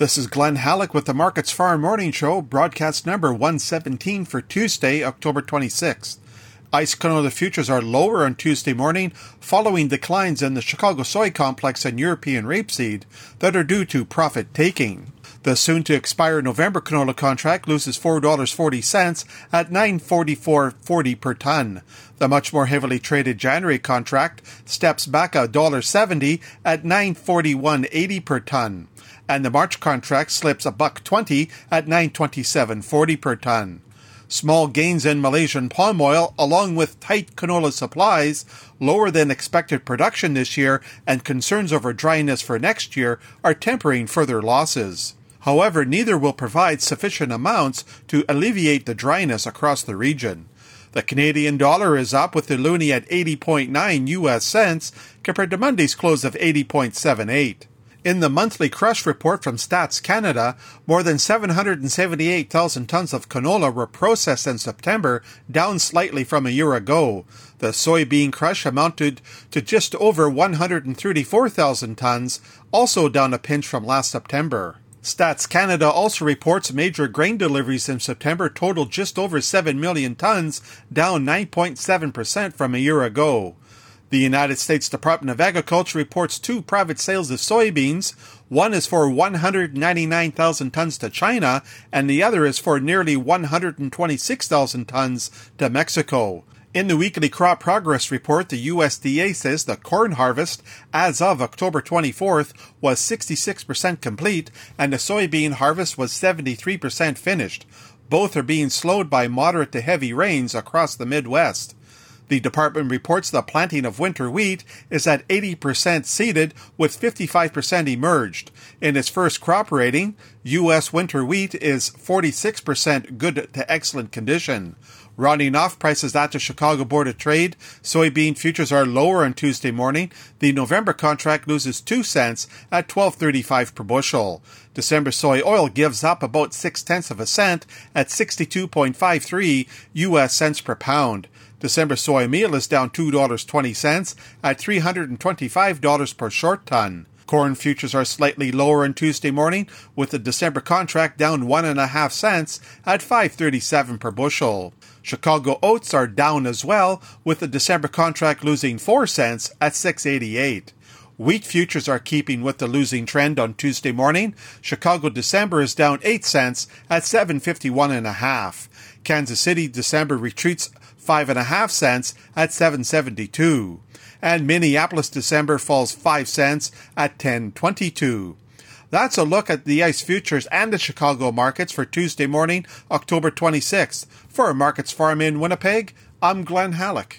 This is Glen Hallick with the Markets Farm Morning Show, broadcast number 117 for Tuesday, October 26th. ICE canola futures are lower on Tuesday morning following declines in the Chicago soy complex and European rapeseed that are due to profit taking. The soon to expire November canola contract loses $4.40 at 944.40 per ton. The much more heavily traded January contract steps back a $1.70 at 941.80 per ton and the March contract slips a buck 20 at 927.40 per ton. Small gains in Malaysian palm oil, along with tight canola supplies, lower than expected production this year, and concerns over dryness for next year are tempering further losses. However, neither will provide sufficient amounts to alleviate the dryness across the region. The Canadian dollar is up with the loonie at 80.9 US cents compared to Monday's close of 80.78. In the monthly crush report from Stats Canada, more than 778,000 tons of canola were processed in September, down slightly from a year ago. The soybean crush amounted to just over 134,000 tons, also down a pinch from last September. Stats Canada also reports major grain deliveries in September totaled just over 7 million tons, down 9.7% from a year ago. The United States Department of Agriculture reports two private sales of soybeans. One is for 199,000 tons to China, and the other is for nearly 126,000 tons to Mexico. In the weekly crop progress report, the USDA says the corn harvest as of October 24th was 66% complete and the soybean harvest was 73% finished. Both are being slowed by moderate to heavy rains across the Midwest. The department reports the planting of winter wheat is at 80% seeded with 55% emerged. In its first crop rating, U.S. winter wheat is 46% good to excellent condition. Rounding off prices at the Chicago Board of Trade, soybean futures are lower on Tuesday morning. The November contract loses 2 cents at 12.35 per bushel. December soy oil gives up about 6 tenths of a cent at 62.53 US cents per pound. December soy meal is down $2.20 at $325 per short ton. Corn futures are slightly lower on Tuesday morning, with the December contract down one and a half cents at 5.37 per bushel. Chicago oats are down as well, with the December contract losing 4 cents at 6.88. Wheat futures are keeping with the losing trend on Tuesday morning. Chicago December is down 8 cents at 751 and a half. Kansas City December retreats five and a half cents at 772. And Minneapolis December falls five cents at 1022. That's a look at the ICE futures and the Chicago markets for Tuesday morning, October 26th. For Markets Farm in Winnipeg, I'm Glen Hallick.